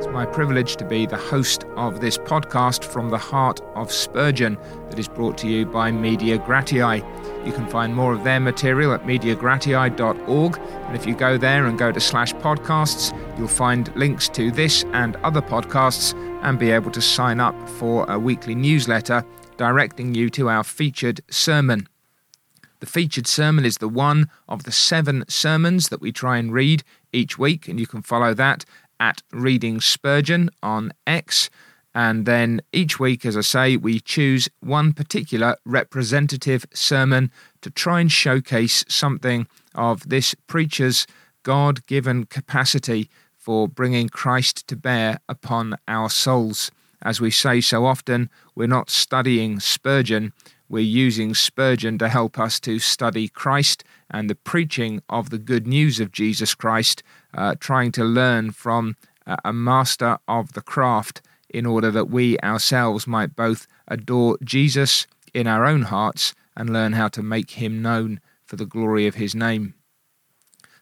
It's my privilege to be the host of this podcast from the heart of Spurgeon that is brought to you by Media Gratiae. You can find more of their material at mediagratiae.org, and if you go there and go to slash podcasts, you'll find links to this and other podcasts and be able to sign up for a weekly newsletter directing you to our featured sermon. The featured sermon is the one of the seven sermons that we try and read each week, and you can follow that at Reading Spurgeon on X. And then each week, as I say, we choose one particular representative sermon to try and showcase something of this preacher's God given capacity for bringing Christ to bear upon our souls. As we say so often, we're not studying Spurgeon, we're using Spurgeon to help us to study Christ and the preaching of the good news of Jesus Christ uh, trying to learn from uh, a master of the craft in order that we ourselves might both adore Jesus in our own hearts and learn how to make him known for the glory of his name.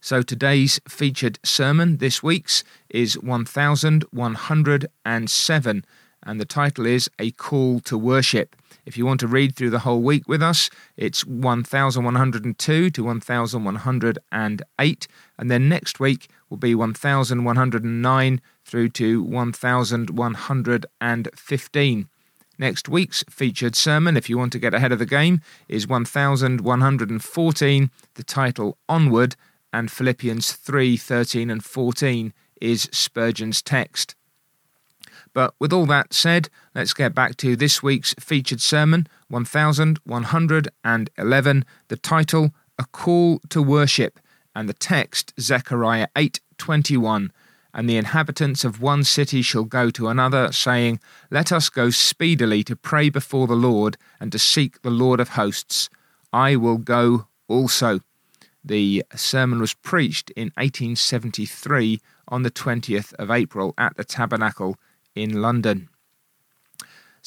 So today's featured sermon, this week's, is 1107, and the title is A Call to Worship. If you want to read through the whole week with us, it's 1102 to 1108, and then next week will be 1109 through to 1115. Next week's featured sermon, if you want to get ahead of the game, is 1114, the title Onward, and Philippians 3 13 and 14 is Spurgeon's text. But with all that said, let's get back to this week's featured sermon, 1111, the title A Call to Worship, and the text Zechariah 8:21. And the inhabitants of one city shall go to another, saying, Let us go speedily to pray before the Lord and to seek the Lord of hosts. I will go also. The sermon was preached in 1873 on the 20th of April at the Tabernacle in London.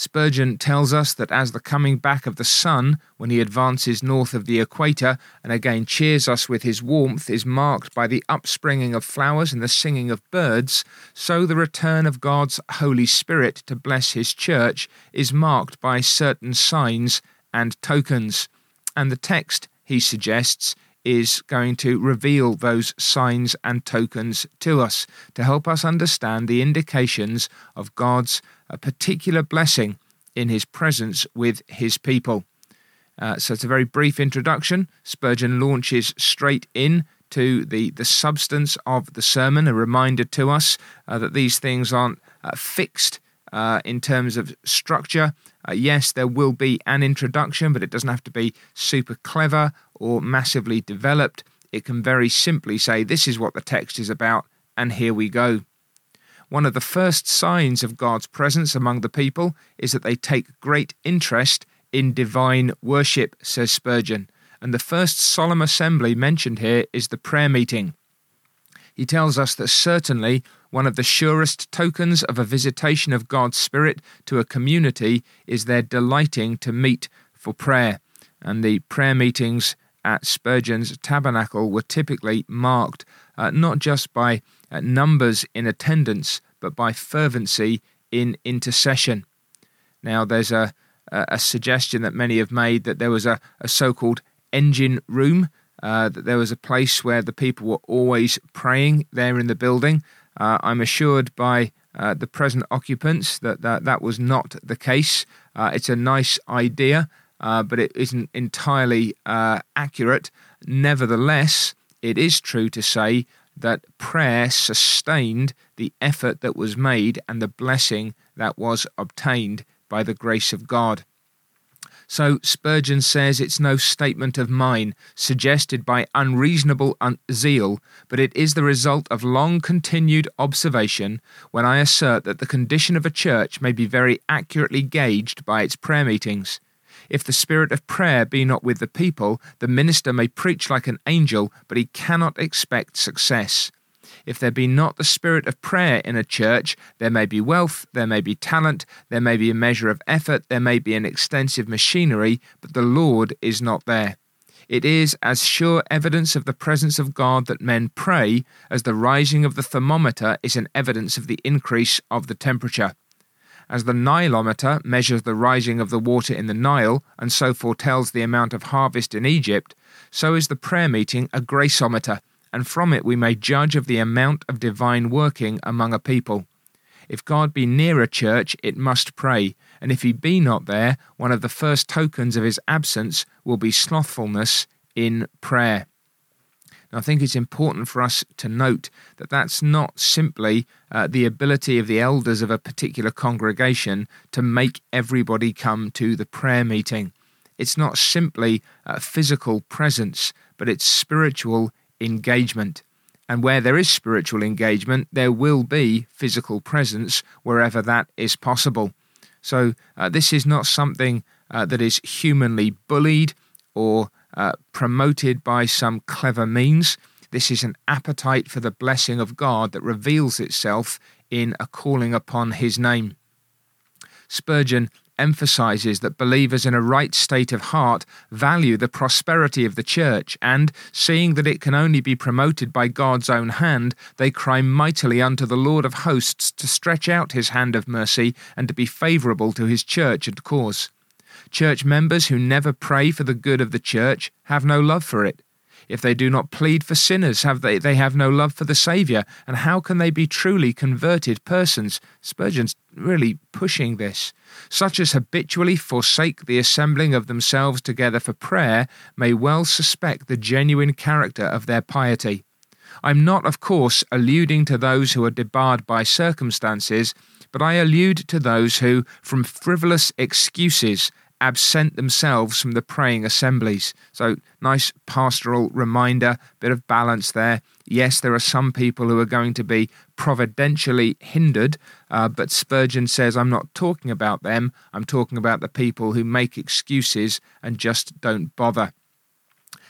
Spurgeon tells us that as the coming back of the sun, when he advances north of the equator and again cheers us with his warmth, is marked by the upspringing of flowers and the singing of birds, so the return of God's Holy Spirit to bless his church is marked by certain signs and tokens. And the text, he suggests, is going to reveal those signs and tokens to us to help us understand the indications of God's uh, particular blessing in his presence with his people. Uh, so it's a very brief introduction. Spurgeon launches straight in to the, the substance of the sermon, a reminder to us uh, that these things aren't uh, fixed uh, in terms of structure. Uh, yes, there will be an introduction, but it doesn't have to be super clever or massively developed. It can very simply say, This is what the text is about, and here we go. One of the first signs of God's presence among the people is that they take great interest in divine worship, says Spurgeon. And the first solemn assembly mentioned here is the prayer meeting. He tells us that certainly one of the surest tokens of a visitation of God's Spirit to a community is their delighting to meet for prayer. And the prayer meetings at Spurgeon's tabernacle were typically marked uh, not just by uh, numbers in attendance, but by fervency in intercession. Now, there's a, a suggestion that many have made that there was a, a so called engine room, uh, that there was a place where the people were always praying there in the building. Uh, I'm assured by uh, the present occupants that, that that was not the case. Uh, it's a nice idea, uh, but it isn't entirely uh, accurate. Nevertheless, it is true to say that prayer sustained the effort that was made and the blessing that was obtained by the grace of God. So Spurgeon says it's no statement of mine, suggested by unreasonable un- zeal, but it is the result of long continued observation when I assert that the condition of a church may be very accurately gauged by its prayer meetings. If the spirit of prayer be not with the people, the minister may preach like an angel, but he cannot expect success. If there be not the spirit of prayer in a church, there may be wealth, there may be talent, there may be a measure of effort, there may be an extensive machinery, but the Lord is not there. It is as sure evidence of the presence of God that men pray as the rising of the thermometer is an evidence of the increase of the temperature. As the Nilometer measures the rising of the water in the Nile and so foretells the amount of harvest in Egypt, so is the prayer meeting a graceometer, and from it we may judge of the amount of divine working among a people. If God be near a church, it must pray, and if he be not there, one of the first tokens of his absence will be slothfulness in prayer. And I think it's important for us to note that that's not simply uh, the ability of the elders of a particular congregation to make everybody come to the prayer meeting. It's not simply a physical presence, but it's spiritual engagement. And where there is spiritual engagement, there will be physical presence wherever that is possible. So, uh, this is not something uh, that is humanly bullied or uh, promoted by some clever means. This is an appetite for the blessing of God that reveals itself in a calling upon His name. Spurgeon emphasizes that believers in a right state of heart value the prosperity of the church, and, seeing that it can only be promoted by God's own hand, they cry mightily unto the Lord of hosts to stretch out his hand of mercy and to be favourable to his church and cause. Church members who never pray for the good of the church have no love for it. If they do not plead for sinners, have they, they have no love for the Saviour. And how can they be truly converted persons? Spurgeon's really pushing this. Such as habitually forsake the assembling of themselves together for prayer may well suspect the genuine character of their piety. I'm not, of course, alluding to those who are debarred by circumstances, but I allude to those who, from frivolous excuses, absent themselves from the praying assemblies. So, nice pastoral reminder, bit of balance there. Yes, there are some people who are going to be providentially hindered, uh, but Spurgeon says, I'm not talking about them, I'm talking about the people who make excuses and just don't bother.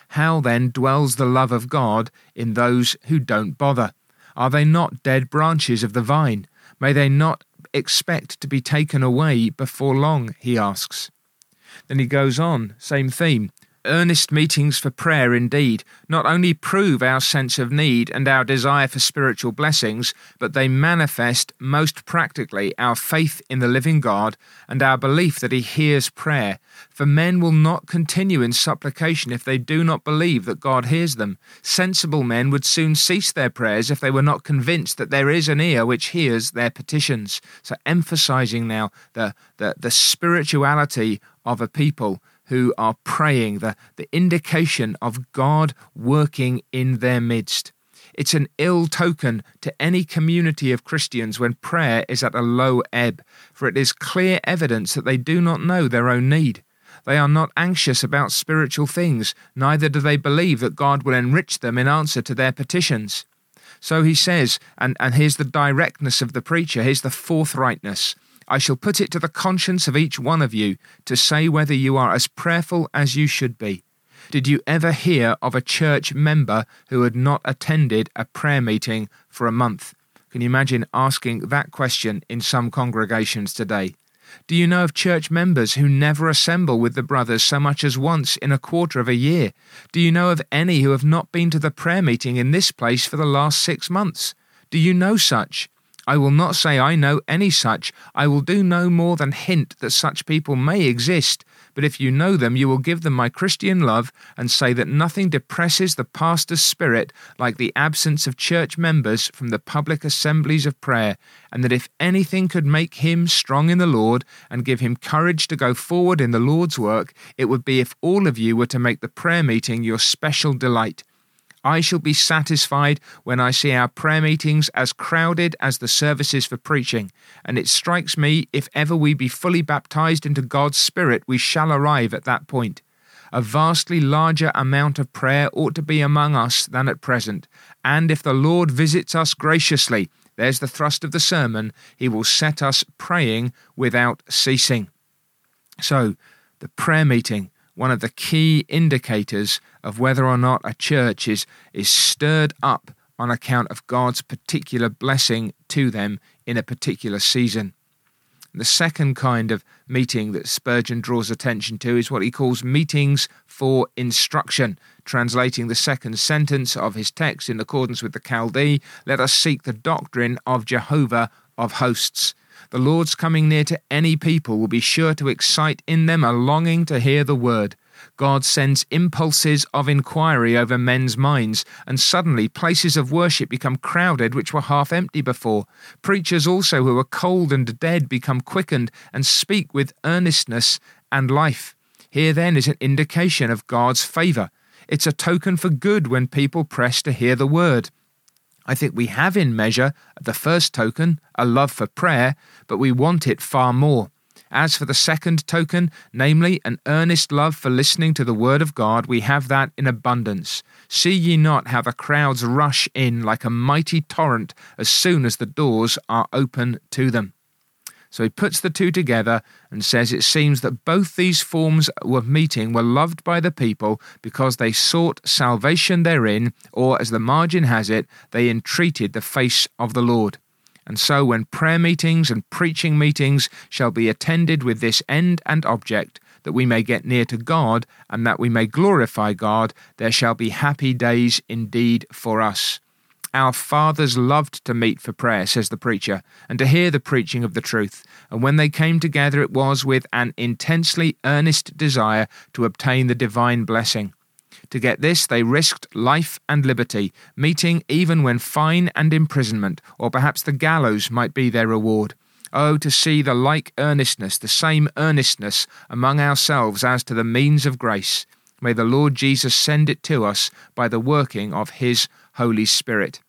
How then dwells the love of God in those who don't bother? Are they not dead branches of the vine? May they not expect to be taken away before long? He asks. Then he goes on, same theme. Earnest meetings for prayer, indeed, not only prove our sense of need and our desire for spiritual blessings, but they manifest most practically our faith in the living God and our belief that He hears prayer. For men will not continue in supplication if they do not believe that God hears them. Sensible men would soon cease their prayers if they were not convinced that there is an ear which hears their petitions. So, emphasizing now the, the, the spirituality of a people who are praying, the, the indication of God working in their midst. It's an ill token to any community of Christians when prayer is at a low ebb, for it is clear evidence that they do not know their own need. They are not anxious about spiritual things, neither do they believe that God will enrich them in answer to their petitions. So he says, and, and here's the directness of the preacher, here's the forthrightness. I shall put it to the conscience of each one of you to say whether you are as prayerful as you should be. Did you ever hear of a church member who had not attended a prayer meeting for a month? Can you imagine asking that question in some congregations today? Do you know of church members who never assemble with the brothers so much as once in a quarter of a year? Do you know of any who have not been to the prayer meeting in this place for the last six months? Do you know such? I will not say I know any such. I will do no more than hint that such people may exist. But if you know them, you will give them my Christian love and say that nothing depresses the pastor's spirit like the absence of church members from the public assemblies of prayer, and that if anything could make him strong in the Lord and give him courage to go forward in the Lord's work, it would be if all of you were to make the prayer meeting your special delight. I shall be satisfied when I see our prayer meetings as crowded as the services for preaching, and it strikes me if ever we be fully baptized into God's Spirit, we shall arrive at that point. A vastly larger amount of prayer ought to be among us than at present, and if the Lord visits us graciously, there's the thrust of the sermon, he will set us praying without ceasing. So, the prayer meeting one of the key indicators of whether or not a church is, is stirred up on account of God's particular blessing to them in a particular season. The second kind of meeting that Spurgeon draws attention to is what he calls meetings for instruction. Translating the second sentence of his text in accordance with the Chaldee, let us seek the doctrine of Jehovah of hosts. The Lord's coming near to any people will be sure to excite in them a longing to hear the word. God sends impulses of inquiry over men's minds, and suddenly places of worship become crowded which were half empty before. Preachers also who were cold and dead become quickened and speak with earnestness and life. Here then is an indication of God's favour. It's a token for good when people press to hear the word. I think we have in measure the first token, a love for prayer, but we want it far more. As for the second token, namely an earnest love for listening to the word of God, we have that in abundance. See ye not how the crowds rush in like a mighty torrent as soon as the doors are open to them? So he puts the two together and says it seems that both these forms of meeting were loved by the people because they sought salvation therein, or as the margin has it, they entreated the face of the Lord. And so, when prayer meetings and preaching meetings shall be attended with this end and object, that we may get near to God and that we may glorify God, there shall be happy days indeed for us. Our fathers loved to meet for prayer, says the preacher, and to hear the preaching of the truth. And when they came together, it was with an intensely earnest desire to obtain the divine blessing. To get this, they risked life and liberty, meeting even when fine and imprisonment, or perhaps the gallows, might be their reward. Oh, to see the like earnestness, the same earnestness among ourselves as to the means of grace. May the Lord Jesus send it to us by the working of His Holy Spirit.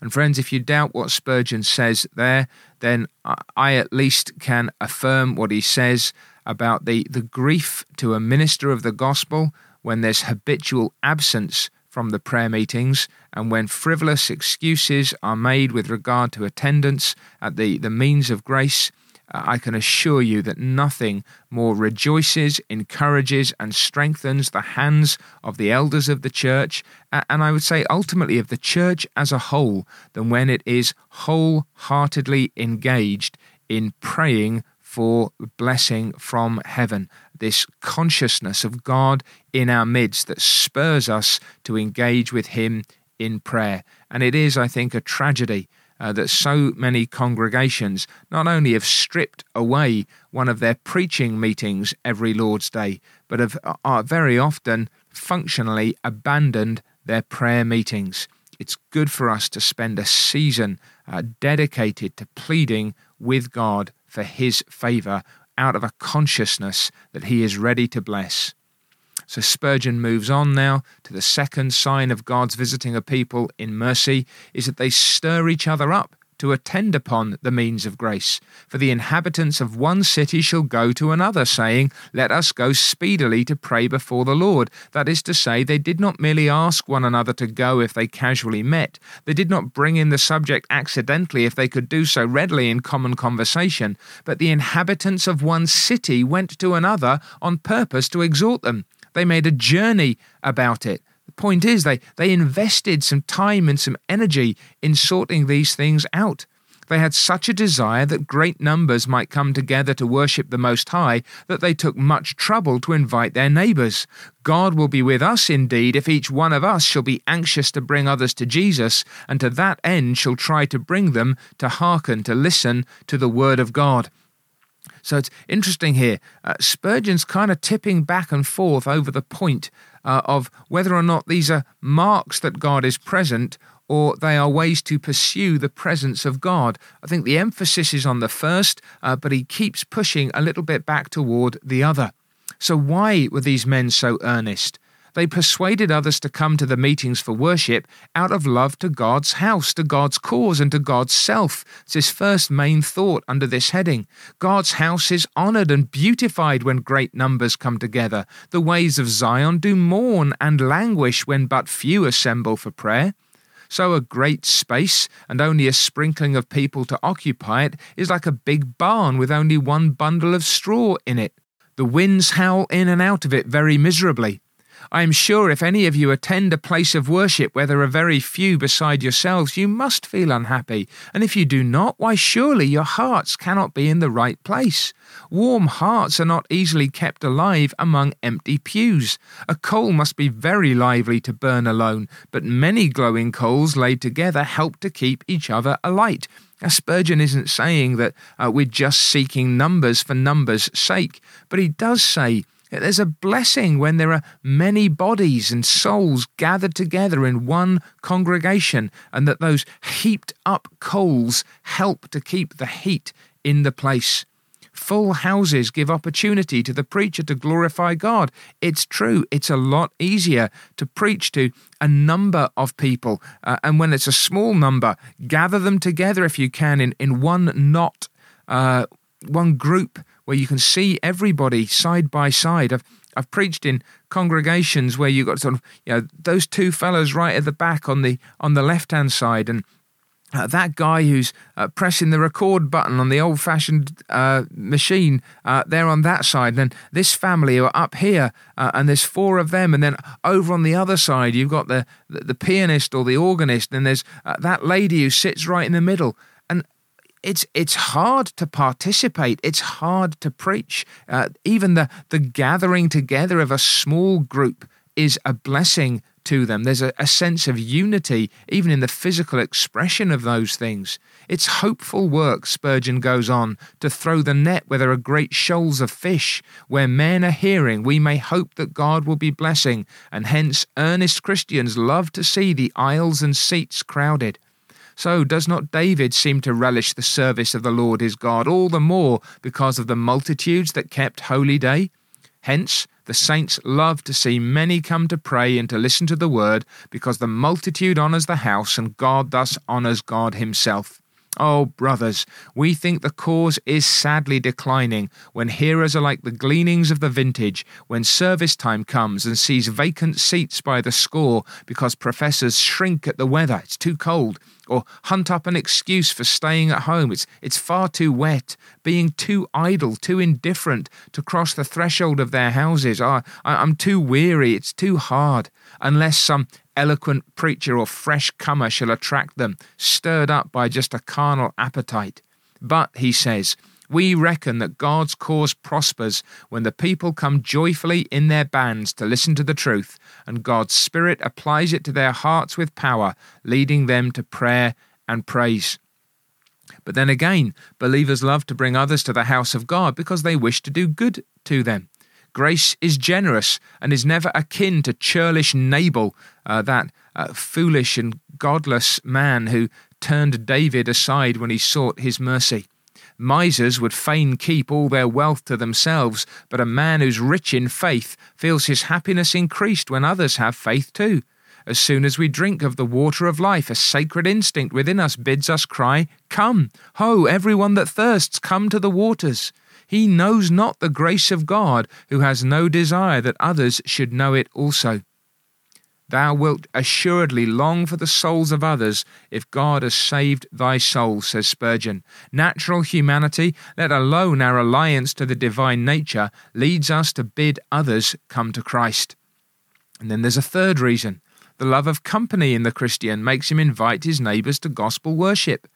And friends, if you doubt what Spurgeon says there, then I at least can affirm what he says about the, the grief to a minister of the gospel when there's habitual absence from the prayer meetings and when frivolous excuses are made with regard to attendance at the, the means of grace, Uh, I can assure you that nothing more rejoices, encourages, and strengthens the hands of the elders of the church, and I would say ultimately of the church as a whole, than when it is wholeheartedly engaged in praying for blessing from heaven this consciousness of God in our midst that spurs us to engage with Him in prayer. And it is, I think, a tragedy uh, that so many congregations not only have stripped away one of their preaching meetings every Lord's Day, but have are very often functionally abandoned their prayer meetings. It's good for us to spend a season uh, dedicated to pleading with God for His favour out of a consciousness that he is ready to bless. So Spurgeon moves on now to the second sign of God's visiting a people in mercy is that they stir each other up to attend upon the means of grace. For the inhabitants of one city shall go to another, saying, Let us go speedily to pray before the Lord. That is to say, they did not merely ask one another to go if they casually met. They did not bring in the subject accidentally if they could do so readily in common conversation. But the inhabitants of one city went to another on purpose to exhort them. They made a journey about it The point is, they, they invested some time and some energy in sorting these things out. They had such a desire that great numbers might come together to worship the Most High that they took much trouble to invite their neighbours. God will be with us indeed if each one of us shall be anxious to bring others to Jesus, and to that end shall try to bring them to hearken, to listen to the Word of God. So it's interesting here. Uh, Spurgeon's kind of tipping back and forth over the point uh, of whether or not these are marks that God is present or they are ways to pursue the presence of God. I think the emphasis is on the first, uh, but he keeps pushing a little bit back toward the other. So, why were these men so earnest? They persuaded others to come to the meetings for worship out of love to God's house, to God's cause, and to God's self. It's his first main thought under this heading. God's house is honoured and beautified when great numbers come together. The ways of Zion do mourn and languish when but few assemble for prayer. So, a great space and only a sprinkling of people to occupy it is like a big barn with only one bundle of straw in it. The winds howl in and out of it very miserably. I am sure if any of you attend a place of worship where there are very few beside yourselves, you must feel unhappy. And if you do not, why surely your hearts cannot be in the right place. Warm hearts are not easily kept alive among empty pews. A coal must be very lively to burn alone, but many glowing coals laid together help to keep each other alight. Now, Spurgeon isn't saying that uh, we're just seeking numbers for numbers' sake, but he does say there's a blessing when there are many bodies and souls gathered together in one congregation, and that those heaped up coals help to keep the heat in the place. Full houses give opportunity to the preacher to glorify God. It's true, it's a lot easier to preach to a number of people. Uh, and when it's a small number, gather them together if you can in, in one knot, uh, one group where you can see everybody side by side. I've, I've preached in congregations where you've got sort of, you know, those two fellows right at the back on the on the left hand side and uh, that guy who's uh, pressing the record button on the old fashioned uh, machine, uh, they're on that side. And then this family who are up here, uh, and there's four of them. And then over on the other side, you've got the, the, the pianist or the organist, and then there's uh, that lady who sits right in the middle. It's it's hard to participate. It's hard to preach. Uh, even the the gathering together of a small group is a blessing to them. There's a, a, sense of unity, even in the physical expression of those things. It's hopeful work, Spurgeon goes on, to throw the net where there are great shoals of fish. Where men are hearing, we may hope that God will be blessing, and hence earnest Christians love to see the aisles and seats crowded. So, does not David seem to relish the service of the Lord his God all the more because of the multitudes that kept holy day? Hence, the saints love to see many come to pray and to listen to the word, because the multitude honours the house, and God thus honours God himself. Oh, brothers, we think the cause is sadly declining when hearers are like the gleanings of the vintage, when service time comes and sees vacant seats by the score because professors shrink at the weather, it's too cold, or hunt up an excuse for staying at home. It's, it's far too wet, being too idle, too indifferent to cross the threshold of their houses. I, I, I'm too weary, it's too hard, unless some eloquent preacher or fresh comer shall attract them, stirred up by just a carnal appetite. But, he says, we reckon that God's cause prospers when the people come joyfully in their bands to listen to the truth, and God's Spirit applies it to their hearts with power, leading them to prayer and praise. But then again, believers love to bring others to the house of God because they wish to do good to them. Grace is generous and is never akin to churlish Nabal, uh, that uh, foolish and godless man who turned David aside when he sought his mercy. Misers would fain keep all their wealth to themselves, but a man who's rich in faith feels his happiness increased when others have faith too. As soon as we drink of the water of life, a sacred instinct within us bids us cry, Come, ho, everyone that thirsts, come to the waters. He knows not the grace of God, who has no desire that others should know it also. Thou wilt assuredly long for the souls of others if God has saved thy soul, says Spurgeon. Natural humanity, let alone our alliance to the divine nature, leads us to bid others come to Christ. And then there's a third reason. The love of company in the Christian makes him invite his neighbours to gospel worship.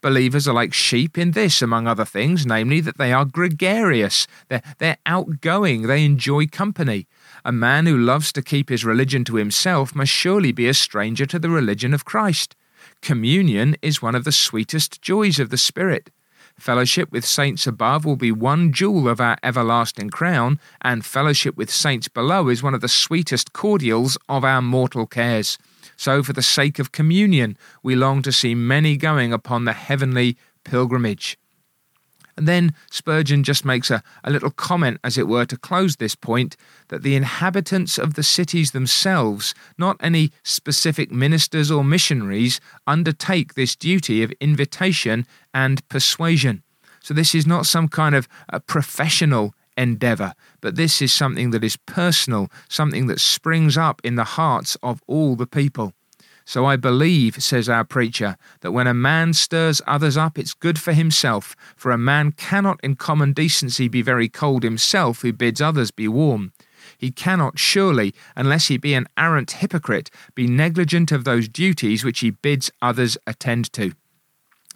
Believers are like sheep in this, among other things, namely that they are gregarious, they're, they're outgoing, they enjoy company. A man who loves to keep his religion to himself must surely be a stranger to the religion of Christ. Communion is one of the sweetest joys of the Spirit. Fellowship with saints above will be one jewel of our everlasting crown, and fellowship with saints below is one of the sweetest cordials of our mortal cares. So, for the sake of communion, we long to see many going upon the heavenly pilgrimage. And then Spurgeon just makes a, a little comment, as it were, to close this point that the inhabitants of the cities themselves, not any specific ministers or missionaries, undertake this duty of invitation and persuasion. So, this is not some kind of a professional endeavor, but this is something that is personal, something that springs up in the hearts of all the people. So I believe, says our preacher, that when a man stirs others up, it's good for himself, for a man cannot in common decency be very cold himself who bids others be warm. he cannot surely, unless he be an arrant hypocrite, be negligent of those duties which he bids others attend to.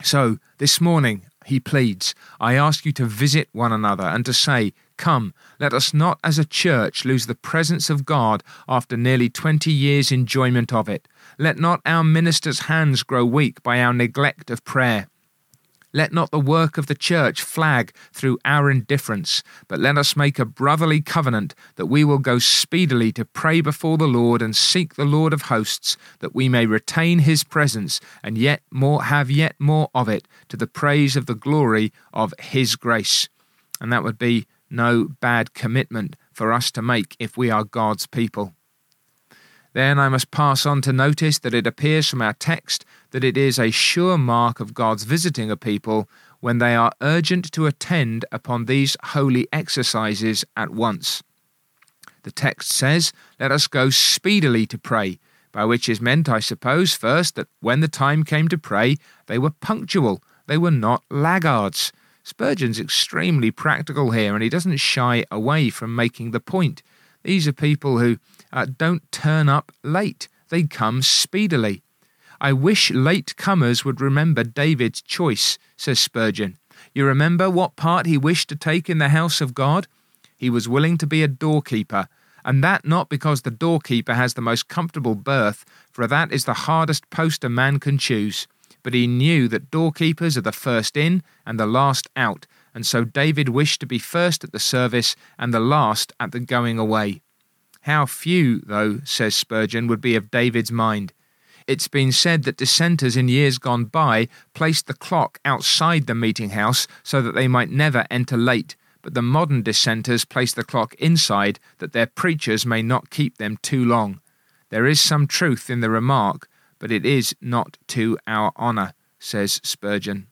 So, this morning, he pleads, I ask you to visit one another and to say, Come, let us not as a church lose the presence of God after nearly twenty years' enjoyment of it. Let not our ministers' hands grow weak by our neglect of prayer. Let not the work of the church flag through our indifference, but let us make a brotherly covenant that we will go speedily to pray before the Lord and seek the Lord of hosts, that we may retain his presence and yet more have yet more of it to the praise of the glory of his grace. And that would be no bad commitment for us to make if we are God's people. Then I must pass on to notice that it appears from our text that it is a sure mark of God's visiting a people when they are urgent to attend upon these holy exercises at once. The text says, Let us go speedily to pray, by which is meant, I suppose, first, that when the time came to pray, they were punctual, they were not laggards. Spurgeon's extremely practical here, and he doesn't shy away from making the point. These are people who uh, don't turn up late, they come speedily. I wish late comers would remember David's choice, says Spurgeon. You remember what part he wished to take in the house of God? He was willing to be a doorkeeper, and that not because the doorkeeper has the most comfortable berth, for that is the hardest post a man can choose. But he knew that doorkeepers are the first in and the last out, and so David wished to be first at the service and the last at the going away. How few, though, says Spurgeon, would be of David's mind. It's been said that dissenters in years gone by placed the clock outside the meeting house so that they might never enter late, but the modern dissenters place the clock inside that their preachers may not keep them too long. There is some truth in the remark, but it is not to our honour, says Spurgeon.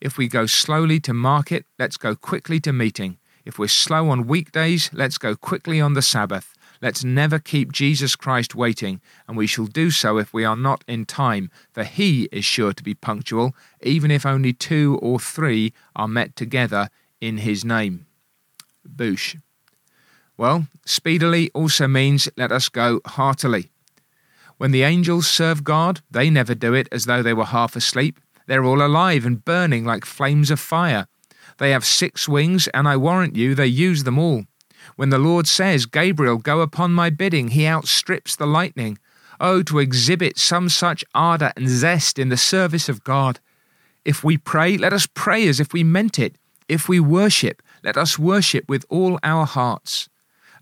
If we go slowly to market, let's go quickly to meeting. If we're slow on weekdays, let's go quickly on the Sabbath. Let's never keep Jesus Christ waiting, and we shall do so if we are not in time, for he is sure to be punctual, even if only two or three are met together in his name. Boosh. Well, speedily also means let us go heartily. When the angels serve God, they never do it as though they were half asleep. They're all alive and burning like flames of fire. They have six wings, and I warrant you they use them all. When the Lord says, Gabriel, go upon my bidding, he outstrips the lightning. Oh, to exhibit some such ardour and zest in the service of God. If we pray, let us pray as if we meant it. If we worship, let us worship with all our hearts.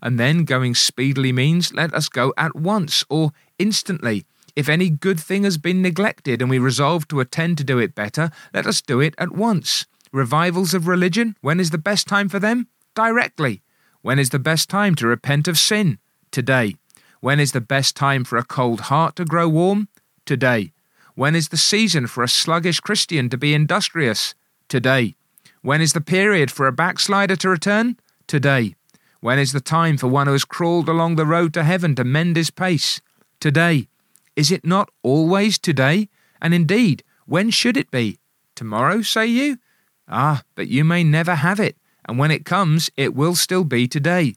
And then going speedily means let us go at once or instantly. If any good thing has been neglected and we resolve to attend to do it better, let us do it at once. Revivals of religion, when is the best time for them? Directly. When is the best time to repent of sin? Today. When is the best time for a cold heart to grow warm? Today. When is the season for a sluggish Christian to be industrious? Today. When is the period for a backslider to return? Today. When is the time for one who has crawled along the road to heaven to mend his pace? Today. Is it not always today? And indeed, when should it be? Tomorrow, say you? Ah, but you may never have it, and when it comes, it will still be today.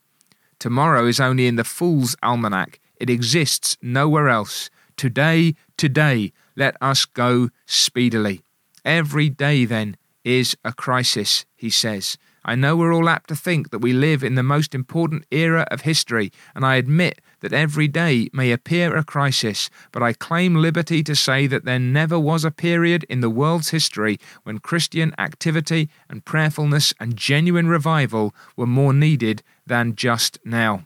Tomorrow is only in the Fool's Almanac, it exists nowhere else. Today, today, let us go speedily. Every day, then, is a crisis, he says. I know we're all apt to think that we live in the most important era of history, and I admit that every day may appear a crisis, but I claim liberty to say that there never was a period in the world's history when Christian activity and prayerfulness and genuine revival were more needed than just now.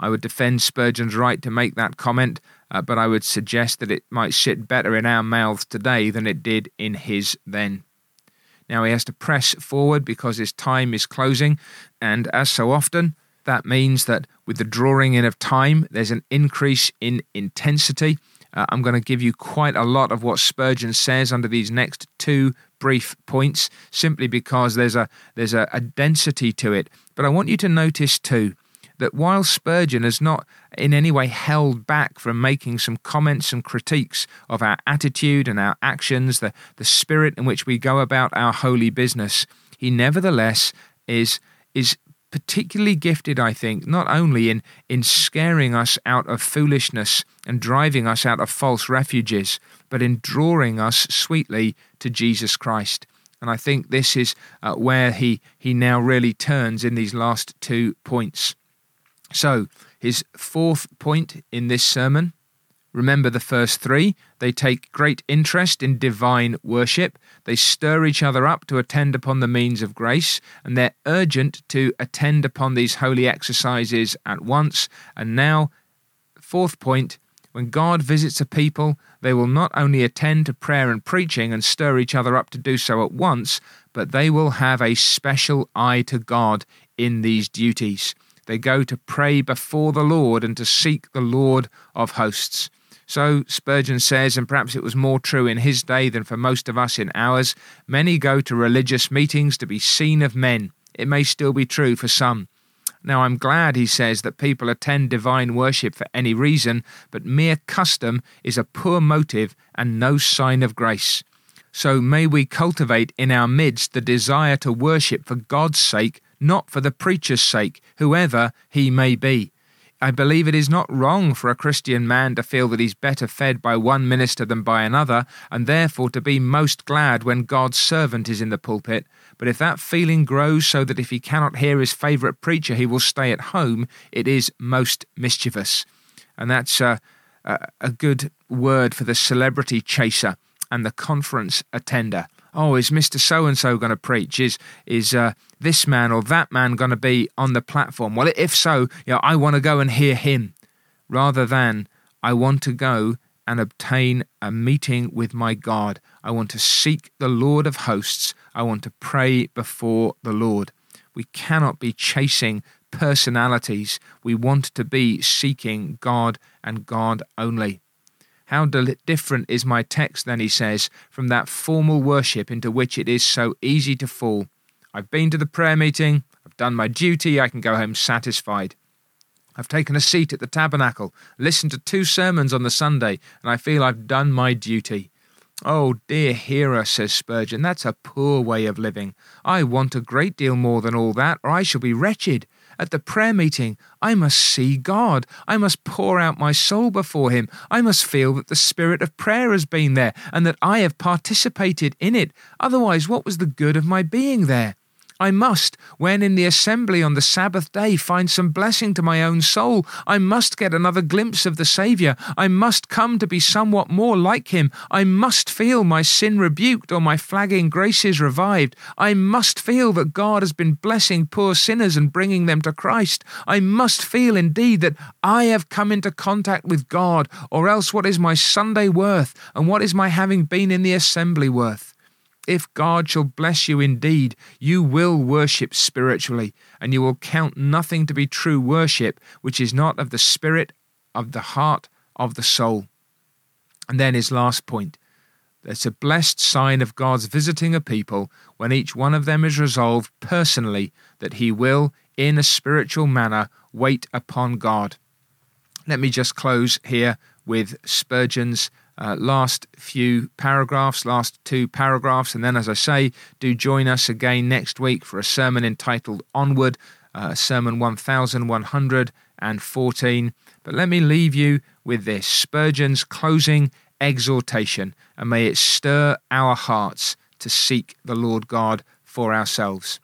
I would defend Spurgeon's right to make that comment, uh, but I would suggest that it might sit better in our mouths today than it did in his then. Now he has to press forward because his time is closing, and as so often, that means that with the drawing in of time, there's an increase in intensity. Uh, I'm going to give you quite a lot of what Spurgeon says under these next two brief points, simply because there's a there's a, a density to it. But I want you to notice too that while Spurgeon has not in any way held back from making some comments and critiques of our attitude and our actions, the, the spirit in which we go about our holy business, he nevertheless is is particularly gifted, I think, not only in, in scaring us out of foolishness and driving us out of false refuges, but in drawing us sweetly to Jesus Christ. And I think this is uh, where he, he now really turns in these last two points. So, his fourth point in this sermon Remember the first three. They take great interest in divine worship. They stir each other up to attend upon the means of grace, and they're urgent to attend upon these holy exercises at once. And now, fourth point when God visits a people, they will not only attend to prayer and preaching and stir each other up to do so at once, but they will have a special eye to God in these duties. They go to pray before the Lord and to seek the Lord of hosts. So Spurgeon says, and perhaps it was more true in his day than for most of us in ours, many go to religious meetings to be seen of men. It may still be true for some. Now, I'm glad, he says, that people attend divine worship for any reason, but mere custom is a poor motive and no sign of grace. So may we cultivate in our midst the desire to worship for God's sake, not for the preacher's sake, whoever he may be. I believe it is not wrong for a Christian man to feel that he's better fed by one minister than by another, and therefore to be most glad when God's servant is in the pulpit. But if that feeling grows so that if he cannot hear his favourite preacher, he will stay at home, it is most mischievous. And that's a, a, a good word for the celebrity chaser and the conference attender oh, is Mr. So and so going to preach? Is is uh, this man or that man going to be on the platform? Well, if so, you know, I want to go and hear him, rather than I want to go and obtain a meeting with my God. I want to seek the Lord of hosts. I want to pray before the Lord. We cannot be chasing personalities. We want to be seeking God and God only. How different is my text, then, he says, from that formal worship into which it is so easy to fall. I've been to the prayer meeting, I've done my duty, I can go home satisfied. I've taken a seat at the tabernacle, listened to two sermons on the Sunday, and I feel I've done my duty. Oh, dear hearer, says Spurgeon, that's a poor way of living. I want a great deal more than all that, or I shall be wretched. At the prayer meeting, I must see God. I must pour out my soul before Him. I must feel that the spirit of prayer has been there and that I have participated in it. Otherwise, what was the good of my being there? I must, when in the assembly on the Sabbath day, find some blessing to my own soul. I must get another glimpse of the Saviour. I must come to be somewhat more like Him. I must feel my sin rebuked or my flagging graces revived. I must feel that God has been blessing poor sinners and bringing them to Christ. I must feel indeed that I have come into contact with God, or else what is my Sunday worth, and what is my having been in the assembly worth? If God shall bless you indeed, you will worship spiritually, and you will count nothing to be true worship which is not of the spirit, of the heart, of the soul. And then his last point. It's a blessed sign of God's visiting a people when each one of them is resolved personally that he will, in a spiritual manner, wait upon God. Let me just close here with Spurgeon's uh, last few paragraphs, last two paragraphs. And then, as I say, do join us again next week for a sermon entitled Onward, uh, Sermon 1114. But let me leave you with this Spurgeon's closing exhortation, and may it stir our hearts to seek the Lord God for ourselves.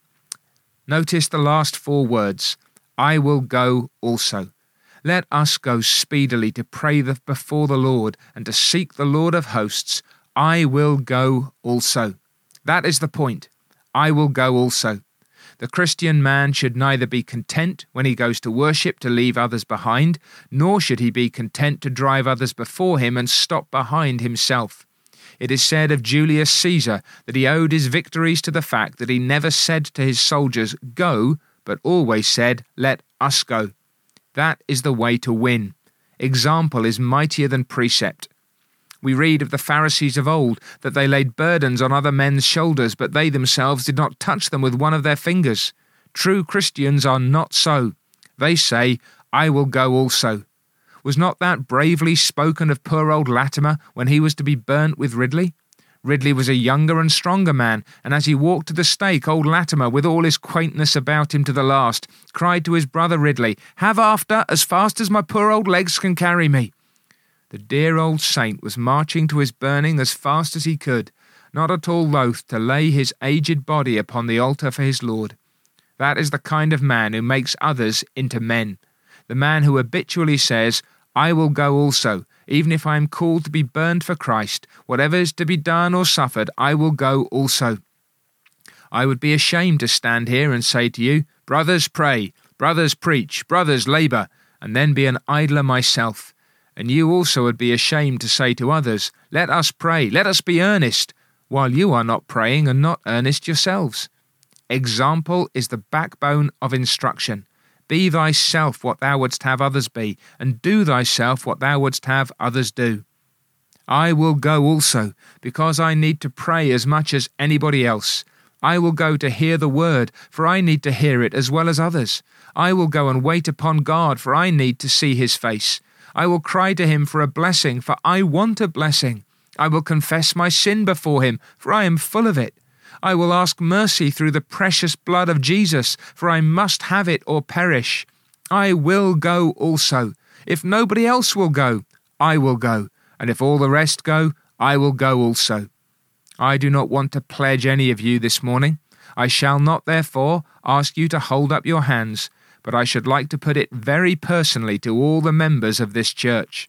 Notice the last four words I will go also. Let us go speedily to pray before the Lord and to seek the Lord of hosts. I will go also. That is the point. I will go also. The Christian man should neither be content when he goes to worship to leave others behind, nor should he be content to drive others before him and stop behind himself. It is said of Julius Caesar that he owed his victories to the fact that he never said to his soldiers, Go, but always said, Let us go. That is the way to win. Example is mightier than precept. We read of the Pharisees of old that they laid burdens on other men's shoulders, but they themselves did not touch them with one of their fingers. True Christians are not so. They say, I will go also. Was not that bravely spoken of poor old Latimer when he was to be burnt with Ridley? Ridley was a younger and stronger man, and as he walked to the stake, old Latimer, with all his quaintness about him to the last, cried to his brother Ridley, Have after, as fast as my poor old legs can carry me. The dear old saint was marching to his burning as fast as he could, not at all loath to lay his aged body upon the altar for his Lord. That is the kind of man who makes others into men. The man who habitually says, I will go also, even if I am called to be burned for Christ. Whatever is to be done or suffered, I will go also. I would be ashamed to stand here and say to you, Brothers, pray, brothers, preach, brothers, labour, and then be an idler myself. And you also would be ashamed to say to others, Let us pray, let us be earnest, while you are not praying and not earnest yourselves. Example is the backbone of instruction. Be thyself what thou wouldst have others be, and do thyself what thou wouldst have others do. I will go also, because I need to pray as much as anybody else. I will go to hear the word, for I need to hear it as well as others. I will go and wait upon God, for I need to see his face. I will cry to him for a blessing, for I want a blessing. I will confess my sin before him, for I am full of it. I will ask mercy through the precious blood of Jesus, for I must have it or perish. I will go also. If nobody else will go, I will go, and if all the rest go, I will go also. I do not want to pledge any of you this morning. I shall not, therefore, ask you to hold up your hands, but I should like to put it very personally to all the members of this church.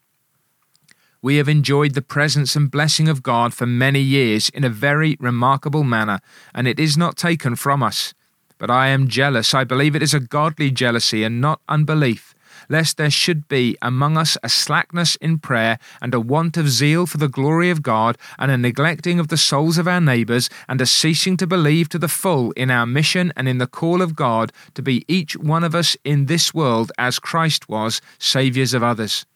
We have enjoyed the presence and blessing of God for many years in a very remarkable manner, and it is not taken from us. But I am jealous. I believe it is a godly jealousy and not unbelief, lest there should be among us a slackness in prayer and a want of zeal for the glory of God, and a neglecting of the souls of our neighbours, and a ceasing to believe to the full in our mission and in the call of God to be each one of us in this world as Christ was, saviours of others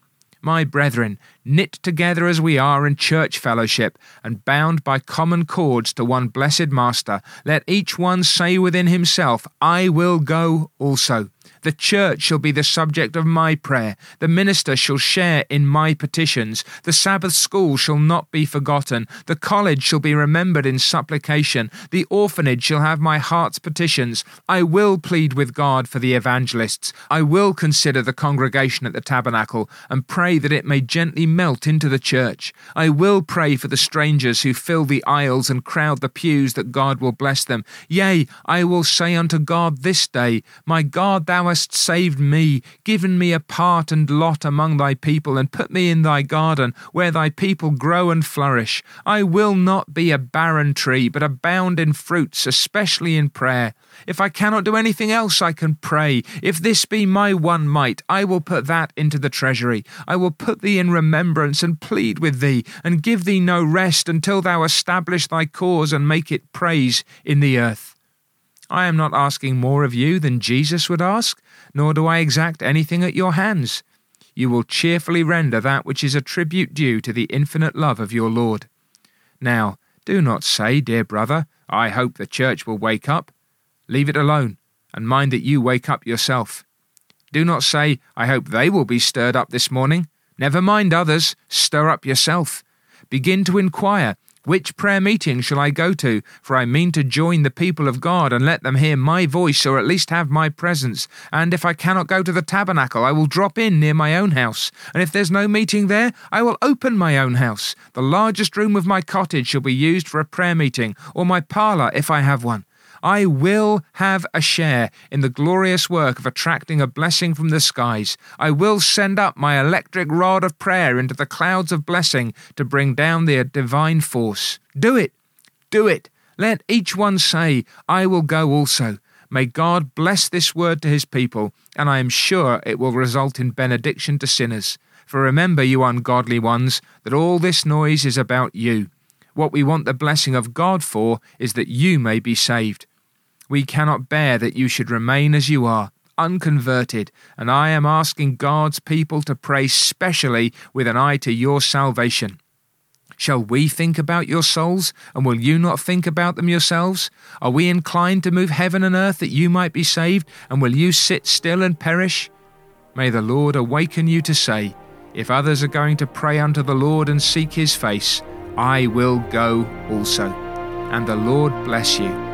my brethren, knit together as we are in church fellowship, and bound by common cords to one blessed Master, let each one say within himself, I will go also. The church shall be the subject of my prayer. The minister shall share in my petitions. The Sabbath school shall not be forgotten. The college shall be remembered in supplication. The orphanage shall have my heart's petitions. I will plead with God for the evangelists. I will consider the congregation at the tabernacle and pray that it may gently melt into the church. I will pray for the strangers who fill the aisles and crowd the pews that God will bless them. Yea, I will say unto God this day, My God, thou hast saved me, given me a part and lot among thy people, and put me in thy garden, where thy people grow and flourish. I will not be a barren tree, but abound in fruits, especially in prayer. If I cannot do anything else, I can pray. If this be my one might, I will put that into the treasury. I will put thee in remembrance and plead with thee, and give thee no rest until thou establish thy cause and make it praise in the earth. I am not asking more of you than Jesus would ask, nor do I exact anything at your hands. You will cheerfully render that which is a tribute due to the infinite love of your Lord. Now, do not say, dear brother, I hope the church will wake up. Leave it alone, and mind that you wake up yourself. Do not say, I hope they will be stirred up this morning. Never mind others, stir up yourself. Begin to inquire which prayer meeting shall I go to? For I mean to join the people of God and let them hear my voice or at least have my presence. And if I cannot go to the tabernacle, I will drop in near my own house. And if there's no meeting there, I will open my own house. The largest room of my cottage shall be used for a prayer meeting, or my parlour if I have one. I will have a share in the glorious work of attracting a blessing from the skies. I will send up my electric rod of prayer into the clouds of blessing to bring down the divine force. Do it! Do it! Let each one say, I will go also. May God bless this word to his people, and I am sure it will result in benediction to sinners. For remember, you ungodly ones, that all this noise is about you. What we want the blessing of God for is that you may be saved. We cannot bear that you should remain as you are, unconverted, and I am asking God's people to pray specially with an eye to your salvation. Shall we think about your souls, and will you not think about them yourselves? Are we inclined to move heaven and earth that you might be saved, and will you sit still and perish? May the Lord awaken you to say, If others are going to pray unto the Lord and seek his face, I will go also. And the Lord bless you